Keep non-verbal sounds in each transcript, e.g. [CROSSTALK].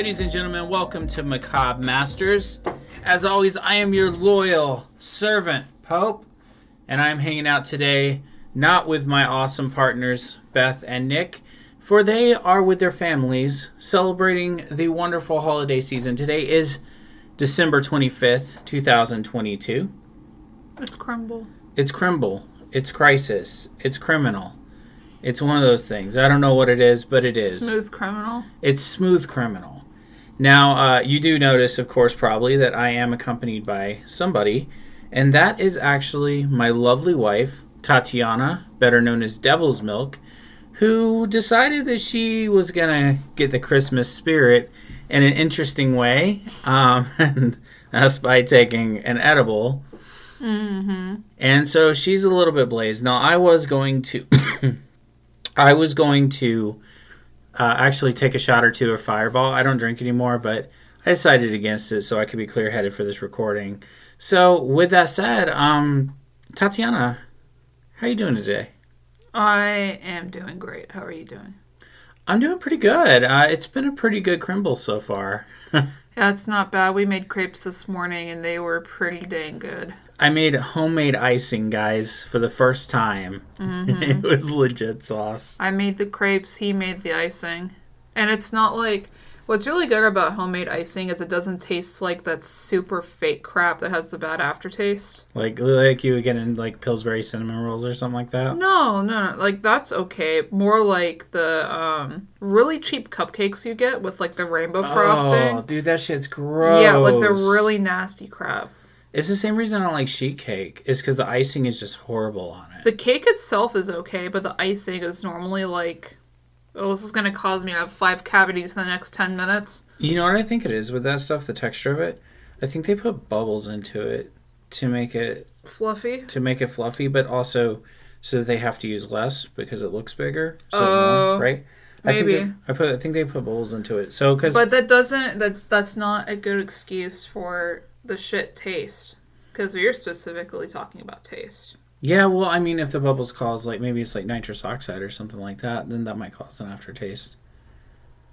Ladies and gentlemen, welcome to Macabre Masters. As always, I am your loyal servant, Pope, and I'm hanging out today not with my awesome partners, Beth and Nick, for they are with their families celebrating the wonderful holiday season. Today is December 25th, 2022. It's crumble. It's crumble. It's Crisis. It's Criminal. It's one of those things. I don't know what it is, but it is. Smooth criminal. It's Smooth Criminal. Now, uh, you do notice, of course, probably that I am accompanied by somebody, and that is actually my lovely wife, Tatiana, better known as Devil's Milk, who decided that she was going to get the Christmas spirit in an interesting way, um, [LAUGHS] and that's by taking an edible. Mm-hmm. And so she's a little bit blazed. Now, I was going to. [COUGHS] I was going to uh, actually take a shot or two of Fireball. I don't drink anymore, but I decided against it so I could be clear headed for this recording. So, with that said, um, Tatiana, how are you doing today? I am doing great. How are you doing? I'm doing pretty good. Uh, it's been a pretty good crimble so far. [LAUGHS] Yeah, it's not bad. We made crepes this morning and they were pretty dang good. I made homemade icing, guys, for the first time. [LAUGHS] it was legit sauce. I made the crepes, he made the icing. And it's not like what's really good about homemade icing is it doesn't taste like that super fake crap that has the bad aftertaste. Like like you would get in like Pillsbury cinnamon rolls or something like that. No, no, no. Like that's okay. More like the um really cheap cupcakes you get with like the rainbow frosting. Oh, dude, that shit's gross. Yeah, like the really nasty crap. It's the same reason I don't like sheet cake. Is because the icing is just horrible on it. The cake itself is okay, but the icing is normally like, oh, this is going to cause me to have five cavities in the next 10 minutes. You know what I think it is with that stuff, the texture of it? I think they put bubbles into it to make it Fluffy. to make it fluffy, but also so that they have to use less because it looks bigger. So Oh, right? I think maybe. they, I put I think they put bubbles into it. So because But that doesn't, that that's not a good excuse for the shit taste. Because we're specifically talking about taste. yeah, well, I mean, if the bubbles cause like maybe it's like nitrous oxide or something like that, then that might cause an aftertaste.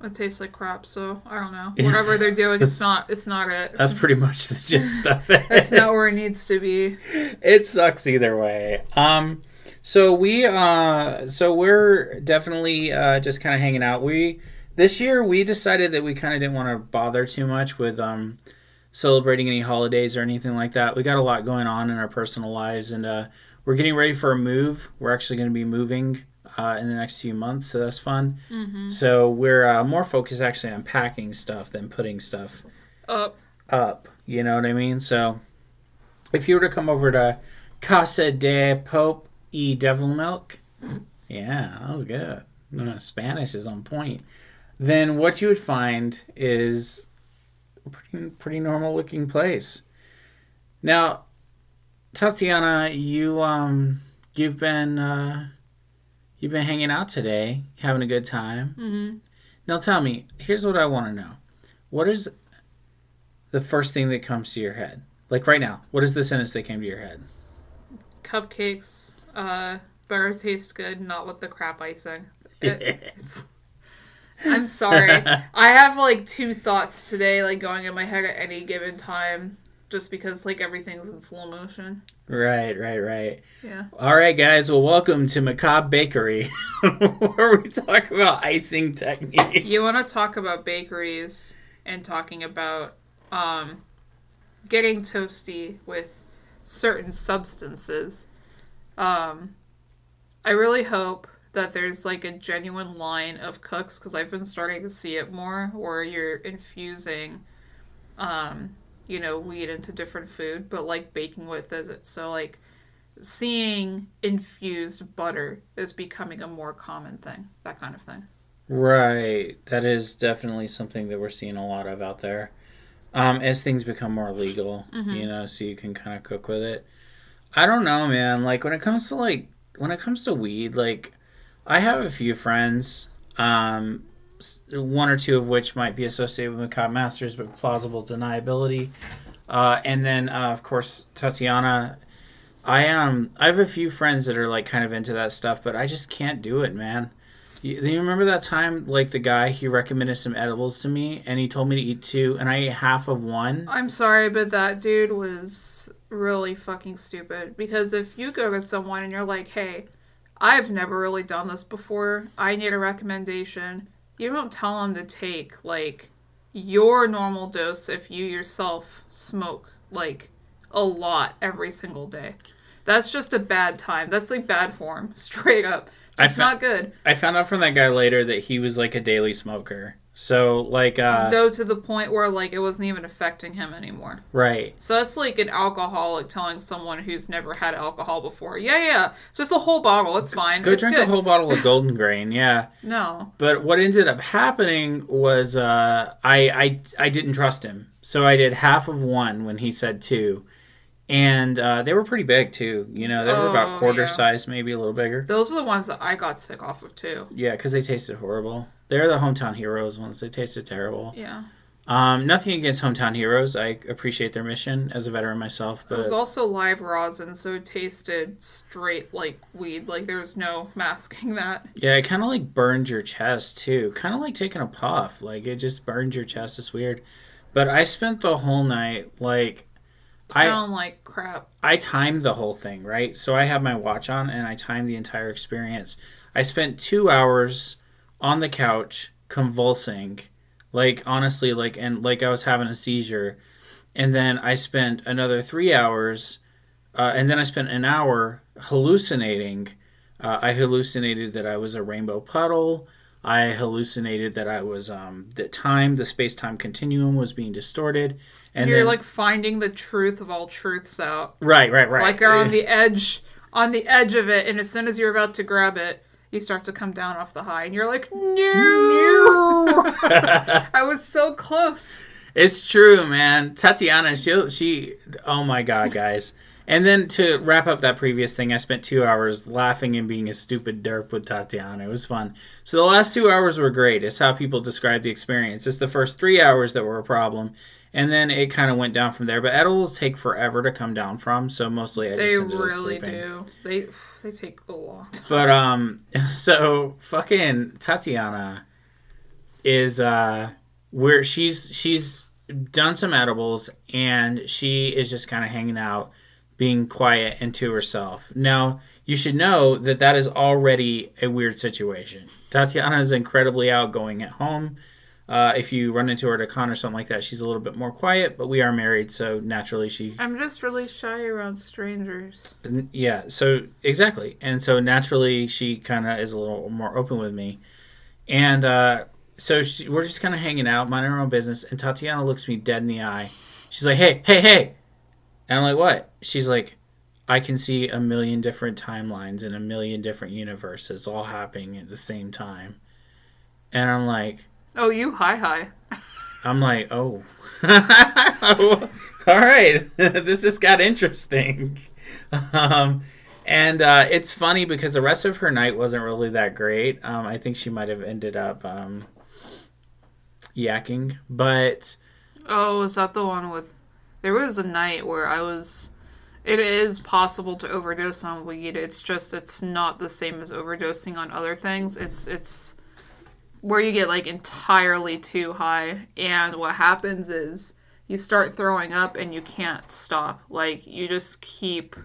It tastes like crap, so I don't know. Whatever they're doing, it's [LAUGHS] not, it's not it. That's pretty much the gist [LAUGHS] of it. That's not where it needs to be. it sucks either way. Um, so we uh, so we're definitely uh, just kind of hanging out. We this year we decided that we kind of didn't want to bother too much with um celebrating any holidays or anything like that. We got a lot going on in our personal lives, and uh, we're getting ready for a move. We're actually going to be moving. Uh, in the next few months, so that's fun. So we're uh, more focused actually on packing stuff than putting stuff Up. up. You know what I mean? So if you were to come over to Casa de Pope e Devil Milk, yeah, that was good. Uh, Spanish is on point. Then what you would find is pretty, pretty normal looking place. Now, Tatiana, you um you've been uh you've been hanging out today, having a good time. Mm-hmm. Now tell me, here's what I want to know. What is the first thing that comes to your head? Like right now, what is the sentence that came to your head? Cupcakes, uh, better taste good, not with the crap icing. [LAUGHS] It- it's- I'm sorry. [LAUGHS] I have like two thoughts today, like going in my head at any given time, just because like everything's in slow motion. right, right, right. Yeah. All right, guys. Well, welcome to Macabre Bakery, [LAUGHS] where we talk about icing techniques. You want to talk about bakeries and talking about um, getting toasty with certain substances. Um, I really hope that there's like a genuine line of cooks because I've been starting to see it more where you're infusing, um, you know, weed into different food, but like baking with it. So like seeing infused butter is becoming a more common thing. That kind of thing. Right. That is definitely something that we're seeing a lot of out there. Um, as things become more legal, you know, so you can kind of cook with it. I don't know, man. Like when it comes to like when it comes to weed, like I have a few friends, um, one or two of which might be associated with Macabre Masters, but plausible deniability. Uh, and then uh, of course Tatiana. I um I have a few friends that are like kind of into that stuff, but I just can't do it, man. You, you remember that time, like the guy, he recommended some edibles to me, and he told me to eat two, and I ate half of one. I'm sorry, but that dude was really fucking stupid. Because if you go to someone and you're like, hey, I've never really done this before, I need a recommendation, you don't tell them to take, like, your normal dose if you yourself smoke, like, a lot every single day. That's just a bad time. That's like bad form, [LAUGHS] straight up. Just fe- not good. I found out from that guy later that he was like a daily smoker. So like uh No, to the point where like it wasn't even affecting him anymore. right. So that's like an alcoholic telling someone who's never had alcohol before. Yeah, yeah, just a whole bottle. It's fine. Go it's drink good. a whole bottle of golden [LAUGHS] grain, yeah. no. But what ended up happening was uh I I I didn't trust him. So I did half of one when he said two. And uh, they were pretty big too. You know, they were Oh, about quarter yeah. size, maybe a little bigger. Those are the ones that I got sick off of too. Yeah, because they tasted horrible. They're the hometown heroes ones. They tasted terrible. Yeah. Um, nothing against hometown heroes. I appreciate their mission as a veteran myself, But It was also live rosin, so it tasted straight like weed. Like there was no [LAUGHS] masking that. yeah, it kind of like burned your chest too. Kind of like taking a puff. Like it just burned your chest. It's weird. But I spent the whole night like I Sound like crap. I timed the whole thing, right? So I have my watch on and I timed the entire experience. I spent two hours on the couch convulsing, like honestly, like and like I was having a seizure. And then I spent another three hours, uh, and then I spent an hour hallucinating. Uh, I hallucinated that I was a rainbow puddle. I hallucinated that I was um, that time, the space time continuum was being distorted. And You're then, like finding the truth of all truths out. right, right, right. Like you're on the edge, on the edge of it, and as soon as you're about to grab it, you start to come down off the high, and you're like, no. [LAUGHS] I was so close. It's true, man. Tatiana, she she oh my god, guys. And then to wrap up that previous thing, I spent two hours laughing and being a stupid derp with Tatiana. It was fun. So the last two hours were great. It's how people describe the experience. It's the first three hours that were a problem. And then it kind of went down from there. But edibles take forever to come down from, so mostly I just They ended really do. They they take a long time. But um, [LAUGHS] so fucking Tatiana is uh, where she's she's done some edibles and she is just kind of hanging out, being quiet and to herself. Now you should know that that is already a weird situation. Tatiana is incredibly outgoing at home. Uh, if you run into her at a con or something like that, she's a little bit more quiet. But we are married, so naturally she I'm just really shy around strangers. Yeah, so exactly. And so naturally she kind of is a little more open with me. And uh, so she, we're just kind of hanging out, minding our own business. And Tatiana looks me dead in the eye. She's like, hey, hey, hey. And I'm like, what? She's like, I can see a million different timelines and a million different universes all happening at the same time. And I'm like, Oh, you hi hi. I'm like, oh. [LAUGHS] all right. [LAUGHS] this just got interesting. Um, and uh, it's funny because the rest of her night wasn't really that great. Um, I think she might have ended up um, yakking. But Oh, is that the one with? There was a night where I was. It is possible to overdose on weed. It's just it's not the same as overdosing on other things. It's it's where you get like entirely too high, and what happens is you start throwing up and you can't stop. Like you just keep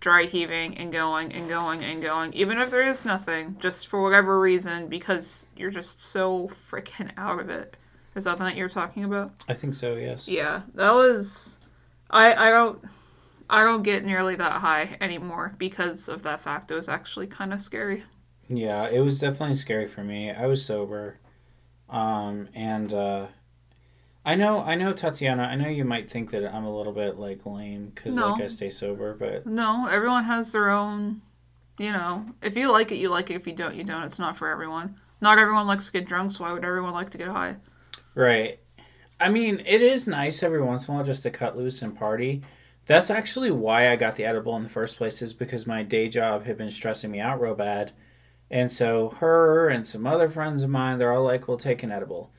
dry heaving and going and going and going, even if there is nothing, just for whatever reason, because you're just so freaking out of it. Is that the night you're talking about? I think so, yes. Yeah, that was. I I don't. I don't get nearly that high anymore because of that fact. It was actually kind of scary. Yeah, it was definitely scary for me. I was sober. Um, and uh, I know, I know, Tatiana. I know you might think that I'm a little bit like lame because No. like I stay sober, but No, everyone has their own. You know, if you like it, you like it. If you don't, you don't. It's not for everyone. Not everyone likes to get drunk, so why would everyone like to get high? Right. I mean, it is nice every once in a while just to cut loose and party. That's actually why I got the edible in the first place, is because my day job had been stressing me out real bad. And so her and some other friends of mine, they're all like, we'll take an edible.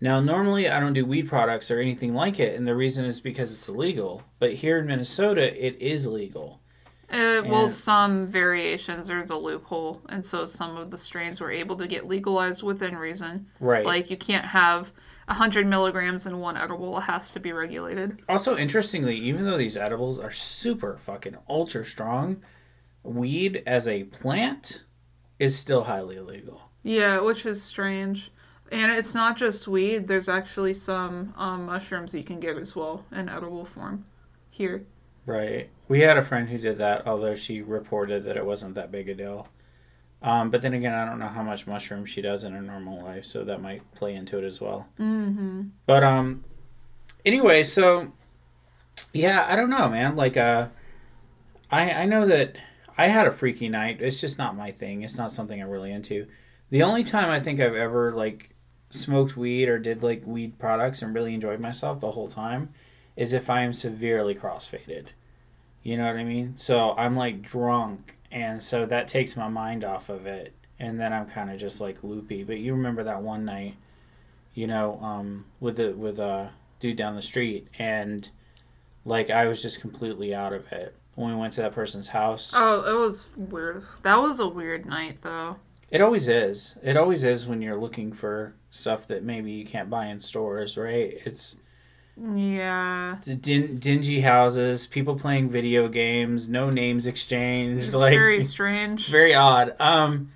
Now, normally I don't do weed products or anything like it, and the reason is because it's illegal. But here in Minnesota, it is legal. Uh, well, some variations there's a loophole, and so some of the strains were able to get legalized within reason. Right. Like you can't have hundred milligrams in one edible; it has to be regulated. Also, interestingly, even though these edibles are super fucking ultra strong, weed as a plant is still highly illegal. Yeah, which is strange. And it's not just weed. There's actually some um, mushrooms you can get as well in edible form here. Right. We had a friend who did that, although she reported that it wasn't that big a deal. Um, but then again, I don't know how much mushroom she does in her normal life, so that might play into it as well. Mm-hmm. But um, anyway, so yeah, I don't know, man. Like, uh, I I know that I had a freaky night. It's just not my thing. It's not something I'm really into. The only time I think I've ever like smoked weed or did like weed products and really enjoyed myself the whole time is if I am severely crossfaded. You know what I mean? So I'm like drunk, and so that takes my mind off of it, and then I'm kind of just like loopy. But you remember that one night, you know, um, with the with a dude down the street, and like I was just completely out of it when we went to that person's house. Oh, it was weird. That was a weird night, though. It always is. It always is when you're looking for stuff that maybe you can't buy in stores, right? It's Yeah. din- dingy houses, people playing video games, no names exchanged, It's like very [LAUGHS] it's strange. very odd. Um,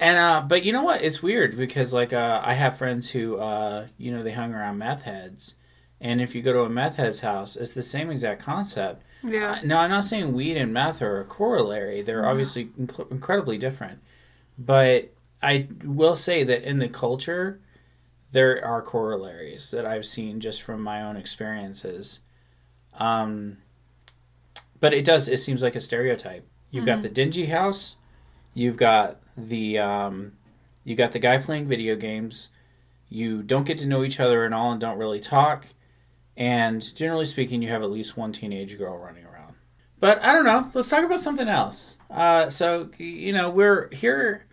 and uh, but you know what? It's weird because like uh, I have friends who uh, you know, they hung around meth heads, and if you go to a meth head's house, it's the same exact concept. Yeah. Uh, no, I'm not saying weed and meth are a corollary. They're obviously inc- incredibly different. But I will say that in the culture, there are corollaries that I've seen just from my own experiences. Um, but it does, it seems like a stereotype. You've got the dingy house, you've got the, um, you got the guy playing video games, you don't get to know each other at all and don't really talk and generally speaking, you have at least one teenage girl running around. But I don't know. Let's talk about something else. Uh, so you know, we're here.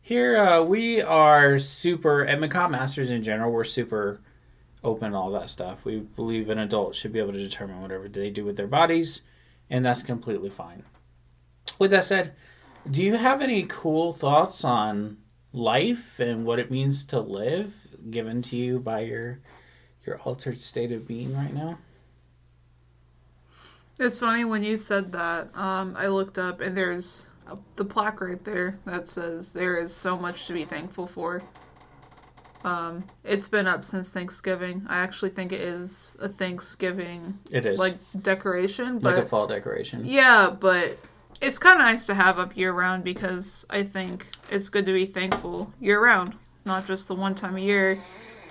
Here uh, we are super at Macabre Masters in general. We're super open all that stuff. We believe an adult should be able to determine whatever they do with their bodies, and that's completely fine. With that said, do you have any cool thoughts on life and what it means to live, given to you by your your altered state of being right now? It's funny when you said that. Um, I looked up and there's a, the plaque right there that says there is so much to be thankful for. Um, it's been up since Thanksgiving. I actually think it is a Thanksgiving It is like decoration, like a fall decoration. yeah, but it's kind of nice to have up year round because I think it's good to be thankful year round, not just the one time a year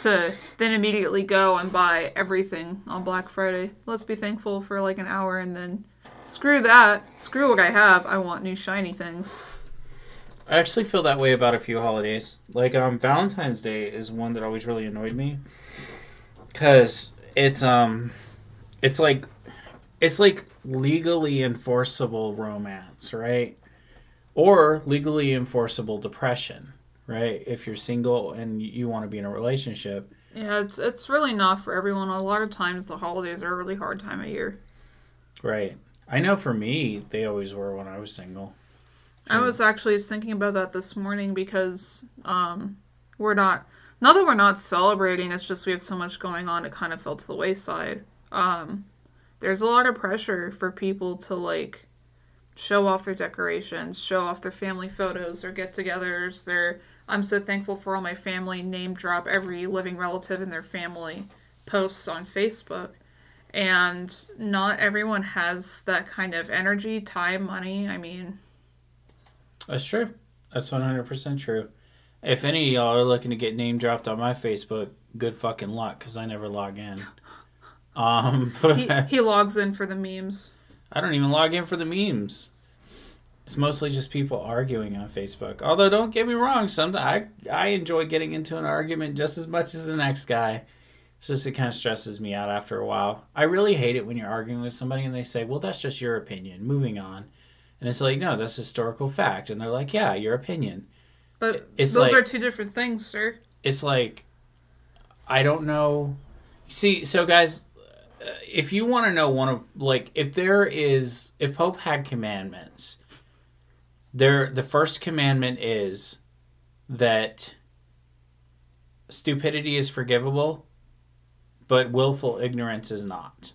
to then immediately go and buy everything on Black Friday. Let's be thankful for like an hour and then screw that. Screw what I have. I want new shiny things. I actually feel that way about a few holidays. Like um, Valentine's Day is one that always really annoyed me because it's um, it's like it's like legally enforceable romance, right? Or legally enforceable depression, right? If you're single and you want to be in a relationship, Yeah, it's it's really not for everyone. A lot of times the holidays are a really hard time of year. right? I know for me, they always were when I was single. I was actually thinking about that this morning because um, we're not. Not that we're not celebrating, it's just we have so much going on. It kind of fell to the wayside. Um, there's a lot of pressure for people to like show off their decorations, show off their family photos, their get-togethers. Their I'm so thankful for all my family. Name drop every living relative in their family posts on Facebook. And not everyone has that kind of energy, time, money. I mean, That's true. That's one hundred percent true. If any of y'all are looking to get name dropped on my Facebook, good fucking luck, because I never log in. [LAUGHS] Um, [LAUGHS] he, he logs in for the memes. I don't even log in for the memes. It's mostly just people arguing on Facebook. Although, don't get me wrong, some I I enjoy getting into an argument just as much as the next guy. It's just it kind of stresses me out after a while. I really hate it when you're arguing with somebody and they say, "Well, that's just your opinion." Moving on, and it's like, no, that's historical fact, and they're like, "Yeah, your opinion." But It's those like- are two different things, sir. it's like I don't know. See, so guys, if you want to know one of like if there is if Pope had commandments, there the first commandment is that stupidity is forgivable, but willful ignorance is not.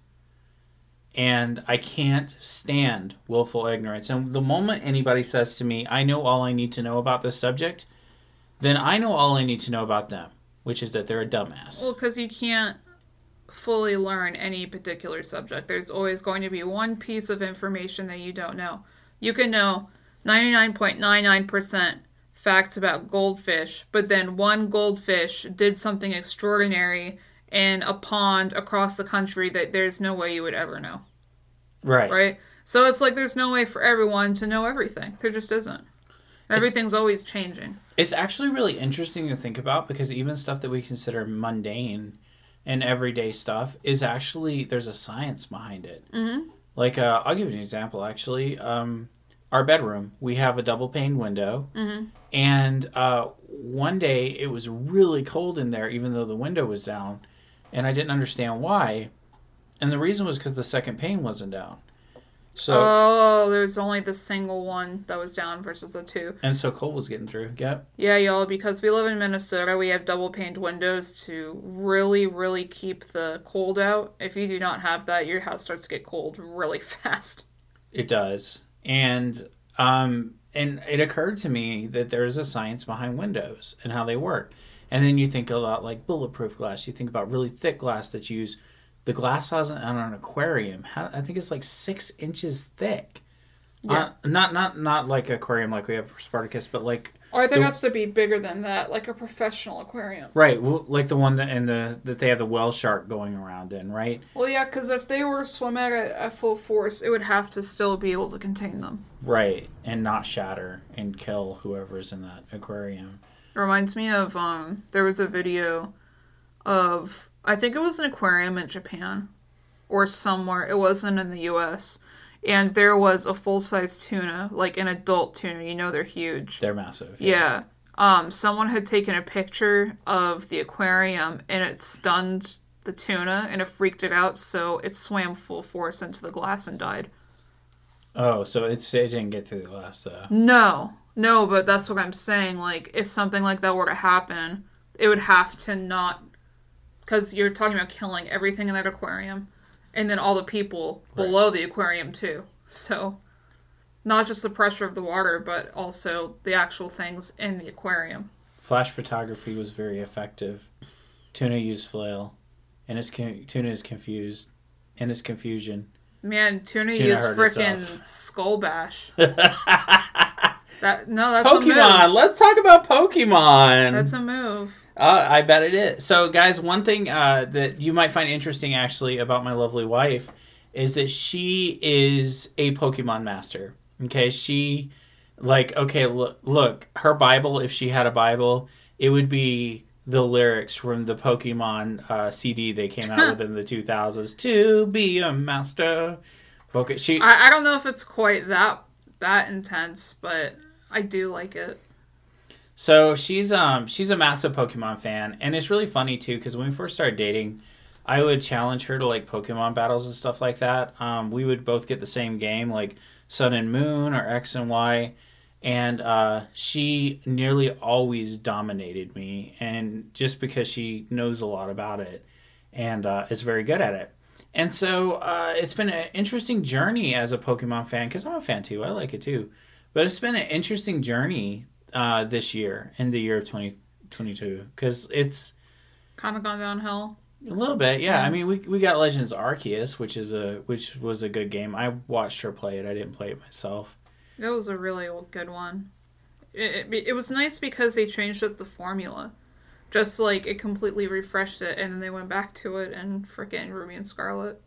And I can't stand willful ignorance. And the moment anybody says to me, I know all I need to know about this subject, then I know all I need to know about them, which is that they're a dumbass. Well, because you can't fully learn any particular subject. There's always going to be one piece of information that you don't know. You can know 99.99% facts about goldfish, but then one goldfish did something extraordinary in a pond across the country that there's no way you would ever know. right. Right? So it's like there's no way for everyone to know everything. There just isn't. Everything's always changing. It's actually really interesting to think about because even stuff that we consider mundane and everyday stuff is actually there's a science behind it. Mm-hmm. Like uh, I'll give you an example. Actually, um, our bedroom we have a double pane window, and uh, one day it was really cold in there, even though the window was down, and I didn't understand why, and the reason was because the second pane wasn't down. So Oh, there's only the single one that was down versus the two. and so cold was getting through. Yep. Yeah, y'all, because we live in Minnesota, we have double paned windows to really, really keep the cold out. If you do not have that, your house starts to get cold really [LAUGHS] fast. It does. And um and it occurred to me that there's a science behind windows and how they work. And then you think a lot like bulletproof glass. You think about really thick glass that you use. The glass on on an aquarium, I think it's like six inches thick. Yeah. Uh, not not not like aquarium like we have for Spartacus, but like Or I think The- it has to be bigger than that, like a professional aquarium. right, well, like the one that and the that they have the whale shark going around in, right? Well, yeah, because if they were swim at, a, at full force, it would have to still be able to contain them. Right, and not shatter and kill whoever's in that aquarium. It reminds me of um there was a video of I think it was an aquarium in Japan or somewhere. It wasn't in the US. And there was a full size tuna, like an adult tuna, you know they're huge. They're massive. Yeah. Um someone had taken a picture of the aquarium and it stunned the tuna and it freaked it out so it swam full force into the glass and died. Oh, so it's it didn't get through the glass though. No, no, but that's what I'm saying. Like, if something like that were to happen, it would have to not. Because you're talking about killing everything in that aquarium, and then all the people Right. below the aquarium, too. So, not just the pressure of the water, but also the actual things in the aquarium. Flash photography was very effective. Tuna used flail, and his con- tuna is confused, in his confusion. Man, tuna, Tuna used itself. skull bash. [LAUGHS] That no, that's a Pokemon. Let's talk about Pokemon. That's a move. Uh, I bet it is. So, guys, one thing uh, that you might find interesting actually about my lovely wife is that she is a Pokemon master. Okay, she like okay, look, look, her Bible. If she had a Bible, it would be the lyrics from the Pokemon uh, CD they came out [LAUGHS] with in the two thousands. To be a master, Poke. She I, I don't know if it's quite that that intense, but I do like it. So she's um she's a massive Pokemon fan, and it's really funny too because when we first started dating, I would challenge her to like Pokemon battles and stuff like that. Um, we would both get the same game like Sun and Moon or X and Y, and uh, she nearly always dominated me, and just because she knows a lot about it and uh, is very good at it. And so uh, it's been an interesting journey as a Pokemon fan because I'm a fan too. I like it too. But it's been an interesting journey uh, this year in the year of 2022 because it's Kind of gone downhill. a little bit yeah i mean we, we got legends arceus which is a which was a good game i watched her play it i didn't play it myself It was a really good one. It, it, it was nice because they changed up the formula. Just like it completely refreshed it, and then they went back to it and freaking Ruby and Scarlet.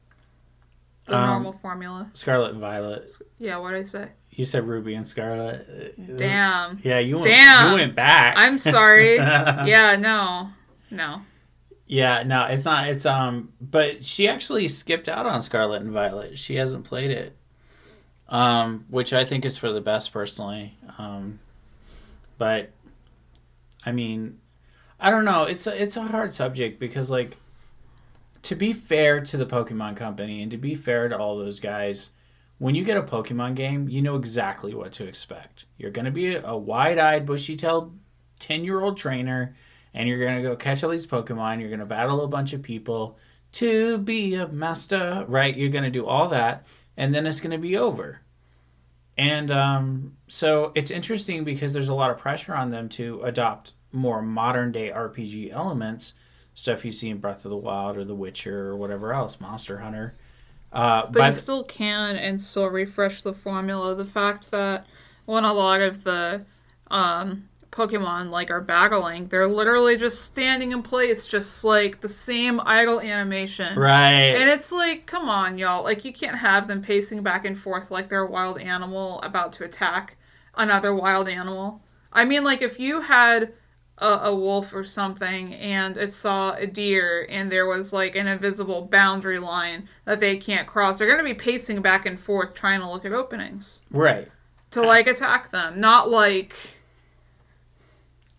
The Um, normal formula. scarlet and violet Yeah, what did I say? you said ruby and scarlet Damn. yeah you went, Damn. you went back I'm sorry. [LAUGHS] yeah, no. No. yeah no it's not it's um but she actually skipped out on scarlet and violet she hasn't played it um which i think is for the best personally um but i mean i don't know it's a, it's a hard subject because like to be fair to the Pokemon Company and to be fair to all those guys, when you get a Pokemon game, you know exactly what to expect. You're going to be a wide-eyed, bushy-tailed 10-year-old trainer and you're going to go catch all these Pokemon, you're going to battle a bunch of people to be a master, right? You're going to do all that and then it's going to be over. And um, so it's interesting because there's a lot of pressure on them to adopt more modern day RPG elements, stuff you see in Breath of the Wild or The Witcher or whatever else, Monster Hunter. Uh, but you still can and still refresh the formula. The fact that when a lot of the um, Pokemon like are battling, they're literally just standing in place, just like the same idle animation. Right. And it's like, come on, y'all. Like you can't have them pacing back and forth like they're a wild animal about to attack another wild animal. I mean, like if you had a, a wolf or something and it saw a deer and there was like an invisible boundary line that they can't cross, they're gonna be pacing back and forth trying to look at openings. Right. To like attack them. Not like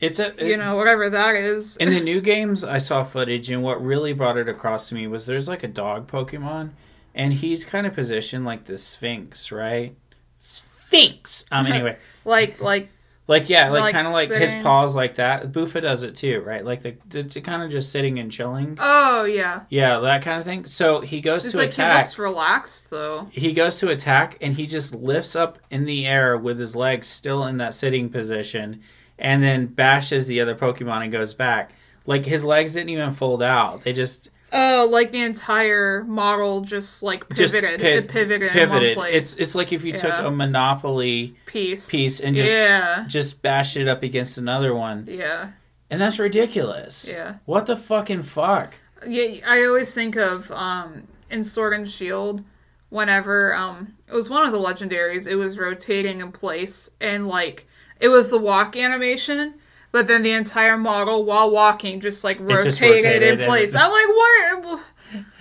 it's a it, you know whatever that is. in the new [LAUGHS] games, I saw footage, and what really brought it across to me was there's like a dog Pokemon, and he's kind of positioned like the Sphinx, right? Sphinx. Um. [LAUGHS] Anyway. like like. Like yeah, like, like kind of like his paws like that. Buffa does it too, right? Like the, the, the kind of just sitting and chilling. Oh yeah. Yeah, that kind of thing. So he goes it's to like attack. He looks relaxed though. He goes to attack and he just lifts up in the air with his legs still in that sitting position and then bashes the other Pokemon and goes back. Like his legs didn't even fold out; they just oh, like the entire model just like pivoted, just pi- it pivoted, pivoted. It's it's like if you yeah. took a Monopoly piece piece and just yeah. just bashed it up against another one. Yeah, and that's ridiculous. Yeah, what the fucking fuck? Yeah, I always think of um in Sword and Shield whenever um it was one of the legendaries it was rotating in place and like it was the walk animation, but then the entire model while walking just like rotated, just rotated in place. I'm like, what?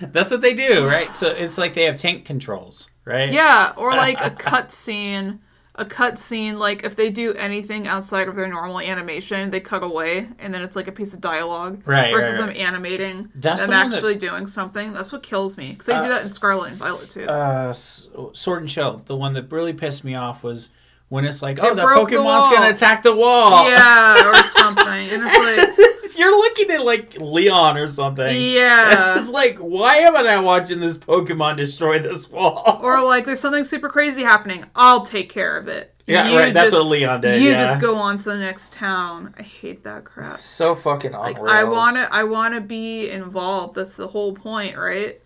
[LAUGHS] That's what they do, right? So it's like they have tank controls, right? Yeah, [LAUGHS] or like a cut scene. A cut scene, like if they do anything outside of their normal animation, they cut away, and then it's like a piece of dialogue. Right. Versus right, right. them animating That's them actually that... doing something. That's what kills me because they uh, do that in Scarlet and Violet too. Uh, Sword and Shield. The one that really pissed me off was when it's like, oh, it that Pokemon's gonna attack the wall. Yeah, or [LAUGHS] something. and it's like [LAUGHS] you're looking at like Leon or something. Yeah. [LAUGHS] it's like, why am I not watching this Pokemon destroy this wall? Or like there's something super crazy happening. I'll take care of it. Yeah, you right. That's what Leon did. You yeah. just go on to the next town. I hate that crap. So fucking like I wanna I wanna be involved. That's the whole point, right?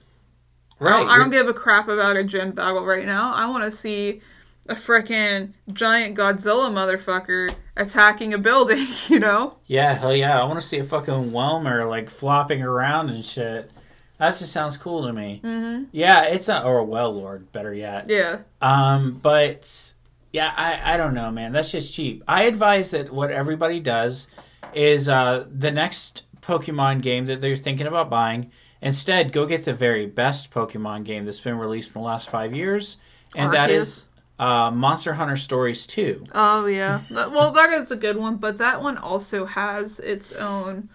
Right. I don't, I don't give a crap about a gym battle right now. I want to see a freaking giant Godzilla motherfucker attacking a building, [LAUGHS] you know? Yeah, hell yeah. I want to see a fucking Wailmer like flopping around and shit. That just sounds cool to me. Mm-hmm. Yeah, it's a or a Wailord, better yet. Yeah. Um, but yeah, I I don't know, man. That's just cheap. I advise that what everybody does is uh the next Pokemon game that they're thinking about buying, instead go get the very best Pokemon game that's been released in the last five years, and Arceus. that is uh, Monster Hunter Stories 2. Oh, yeah. well, that is a good one, but that one also has its own,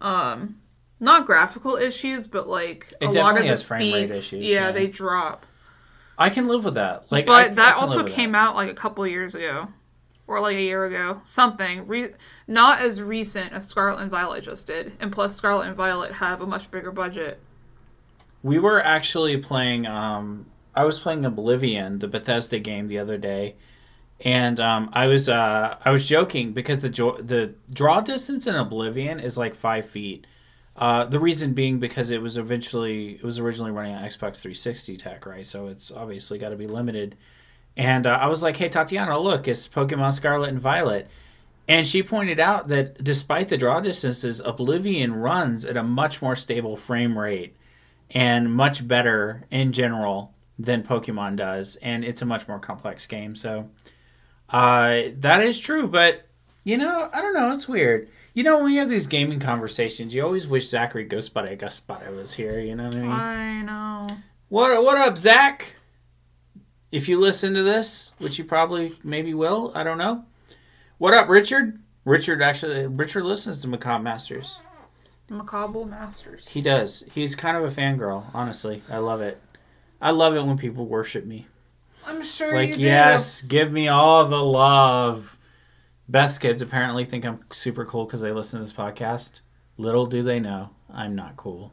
um, not graphical issues, but like it a lot of the speeds, issues, yeah, yeah, they drop. I can live with that. Like, but I, that I also came that. out like a couple years ago, or like a year ago, something. Re- not as recent as Scarlet and Violet just did, and plus Scarlet and Violet have a much bigger budget. We were actually playing um, I was playing Oblivion, the Bethesda game, the other day, and um, I was uh, I was joking because the jo- the draw distance in Oblivion is like five feet. Uh, the reason being because it was eventually it was originally running on Xbox 360 tech, right? So it's obviously got to be limited. And uh, I was like, "Hey, Tatiana, look, it's Pokemon Scarlet and Violet." And she pointed out that despite the draw distances, Oblivion runs at a much more stable frame rate and much better in general than Pokemon does, and it's a much more complex game. So uh, that is true, but you know, I don't know. It's weird. You know, when we have these gaming conversations, you always wish Zachary Ghostbody Ghostbody was here. You know what I mean? I know. What What up, Zach? If you listen to this, which you probably maybe will, I don't know. What up, Richard? Richard actually Richard listens to Macabre Masters. Macabre Masters. He does. He's kind of a fangirl, honestly. I love it. I love it when people worship me. I'm It's sure like, you do. yes, give me all the love. Beth's kids apparently think I'm super cool because they listen to this podcast. Little do they know, I'm not cool.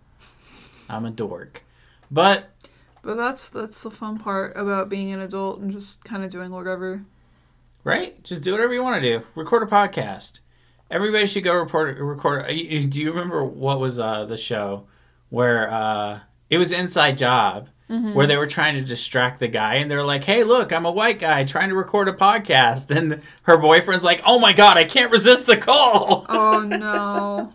I'm a dork. But But that's that's the fun part about being an adult and just kind of doing whatever. right, just do whatever you want to do. Record a podcast. Everybody should go report record. uh, Do you remember what was uh, the show where uh, it was Inside Job? Where they were trying to distract the guy, and they're like, "Hey, look, I'm a white guy trying to record a podcast," [LAUGHS] and her boyfriend's like, "Oh my god, I can't resist the call." Oh [LAUGHS] no.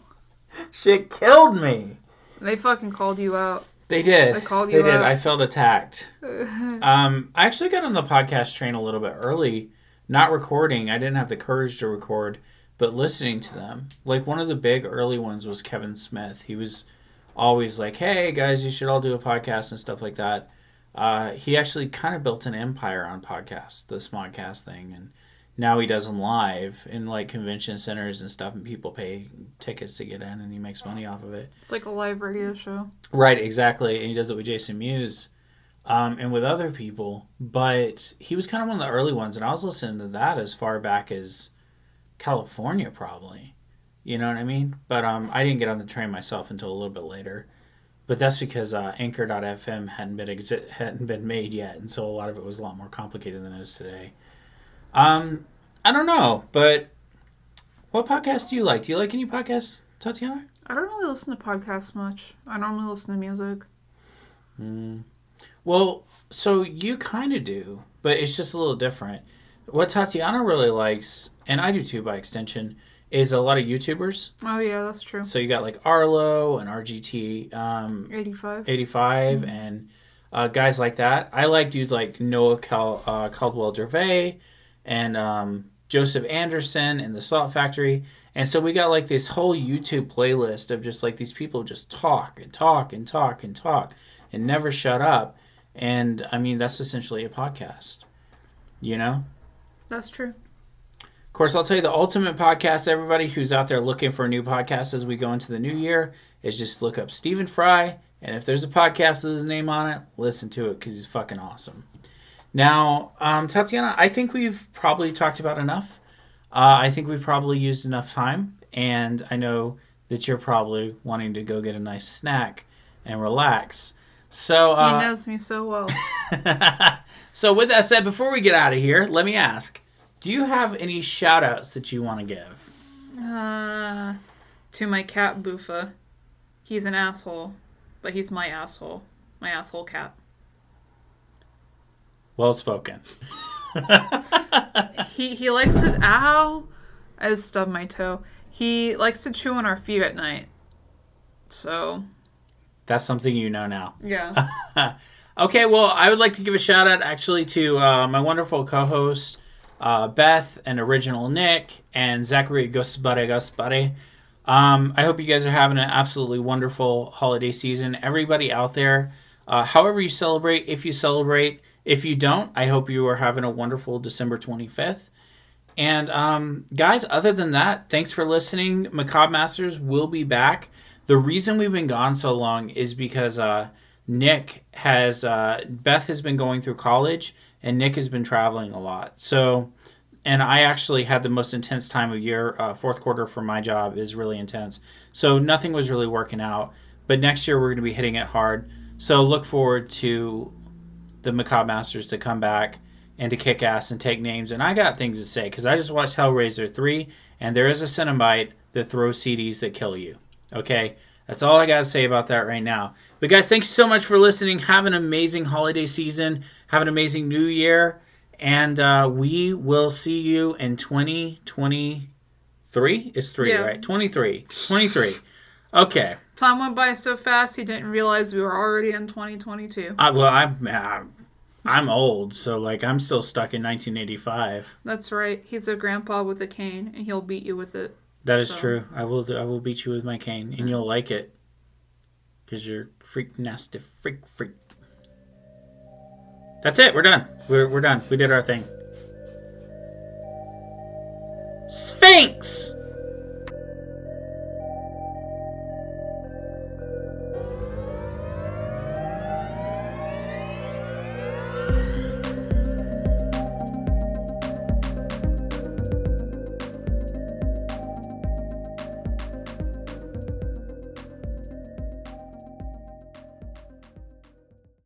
Shit killed me. they fucking called you out. They did. They called They you did. out. I felt attacked. [LAUGHS] um, I actually got on the podcast train a little bit early, not recording. I didn't have the courage to record, but listening to them. Like one of the big early ones was Kevin Smith. He was always like, "Hey guys, you should all do a podcast and stuff like that." Uh, he actually kind of built an empire on podcasts, the Smodcast thing, and now he does them live in like convention centers and stuff, and people pay tickets to get in, and he makes money off of it. It's like a live radio show. Right, exactly. And he does it with Jason Mewes um, and with other people. But he was kind of one of the early ones. And I was listening to that as far back as California, probably. You know what I mean? But um, I didn't get on the train myself until a little bit later. But that's because uh, Anchor.fm hadn't been exi- hadn't been made yet, and so a lot of it was a lot more complicated than it is today. Um, I don't know, but what podcast do you like? Do you like any podcasts, Tatiana? I don't really listen to podcasts much. I normally listen to music. Mm. Well, so you kind of do, but it's just a little different. What Tatiana really likes, and I do too by extension, is a lot of YouTubers. Oh yeah, that's true. So you got like Arlo and RGT um, 85. 85 and uh, guys like that. I like dudes like Noah Cal- uh, Caldwell Gervais and um, Joseph Anderson and the Salt Factory. And so we got like this whole YouTube playlist of just like these people just talk and talk and talk and talk and never shut up. And I mean, that's essentially a podcast, you know? That's true. Of course, I'll tell you the ultimate podcast, everybody who's out there looking for a new podcast as we go into the new year, is just look up Stephen Fry. And if there's a podcast with his name on it, listen to it because he's fucking awesome. Now, um, Tatiana, I think we've probably talked about enough. Uh, I think we've probably used enough time. And I know that you're probably wanting to go get a nice snack and relax. So, he uh, knows me so well. [LAUGHS] so with that said, before we get out of here, let me ask: Do you have any shout outs that you want to give? Uh, to my cat Boofa. He's an asshole, but he's my asshole. My asshole cat. Well spoken. [LAUGHS] He he likes to ow. I just stubbed my toe. He likes to chew on our feet at night. So That's something you know now. yeah. [LAUGHS] Okay, well, I would like to give a shout out actually to uh, my wonderful co hosts, uh, Beth and Original Nick and Zachary Guspare Guspare. Um, I hope you guys are having an absolutely wonderful holiday season. Everybody out there, uh, however you celebrate, if you celebrate, if you don't, I hope you are having a wonderful December 25th. And um, guys, other than that, thanks for listening. Macabre Masters will be back. The reason we've been gone so long is because uh, Nick has uh, Beth has been going through college, and Nick has been traveling a lot. So, and I actually had the most intense time of year. Uh, fourth quarter for my job is really intense. So nothing was really working out. But next year we're going to be hitting it hard. So look forward to the Macabre Masters to come back and to kick ass and take names. And I got things to say because I just watched Hellraiser 3, and there is a Cenobite that throws CDs that kill you. Okay? That's all I got to say about that right now. But guys, thank you so much for listening. Have an amazing holiday season. Have an amazing new year. And uh, we will see you in 2023. Is three, Yeah. right? 23. 23. Okay. Time went by so fast he didn't realize we were already in 2022. I, well, I'm, I'm I'm old, so like I'm still stuck in 1985. That's right. He's a grandpa with a cane, and he'll beat you with it. That is So- true. I will I will beat you with my cane, and you'll like it, cause you're freak nasty freak freak. That's it. We're done. We're we're done. We did our thing. Sphinx.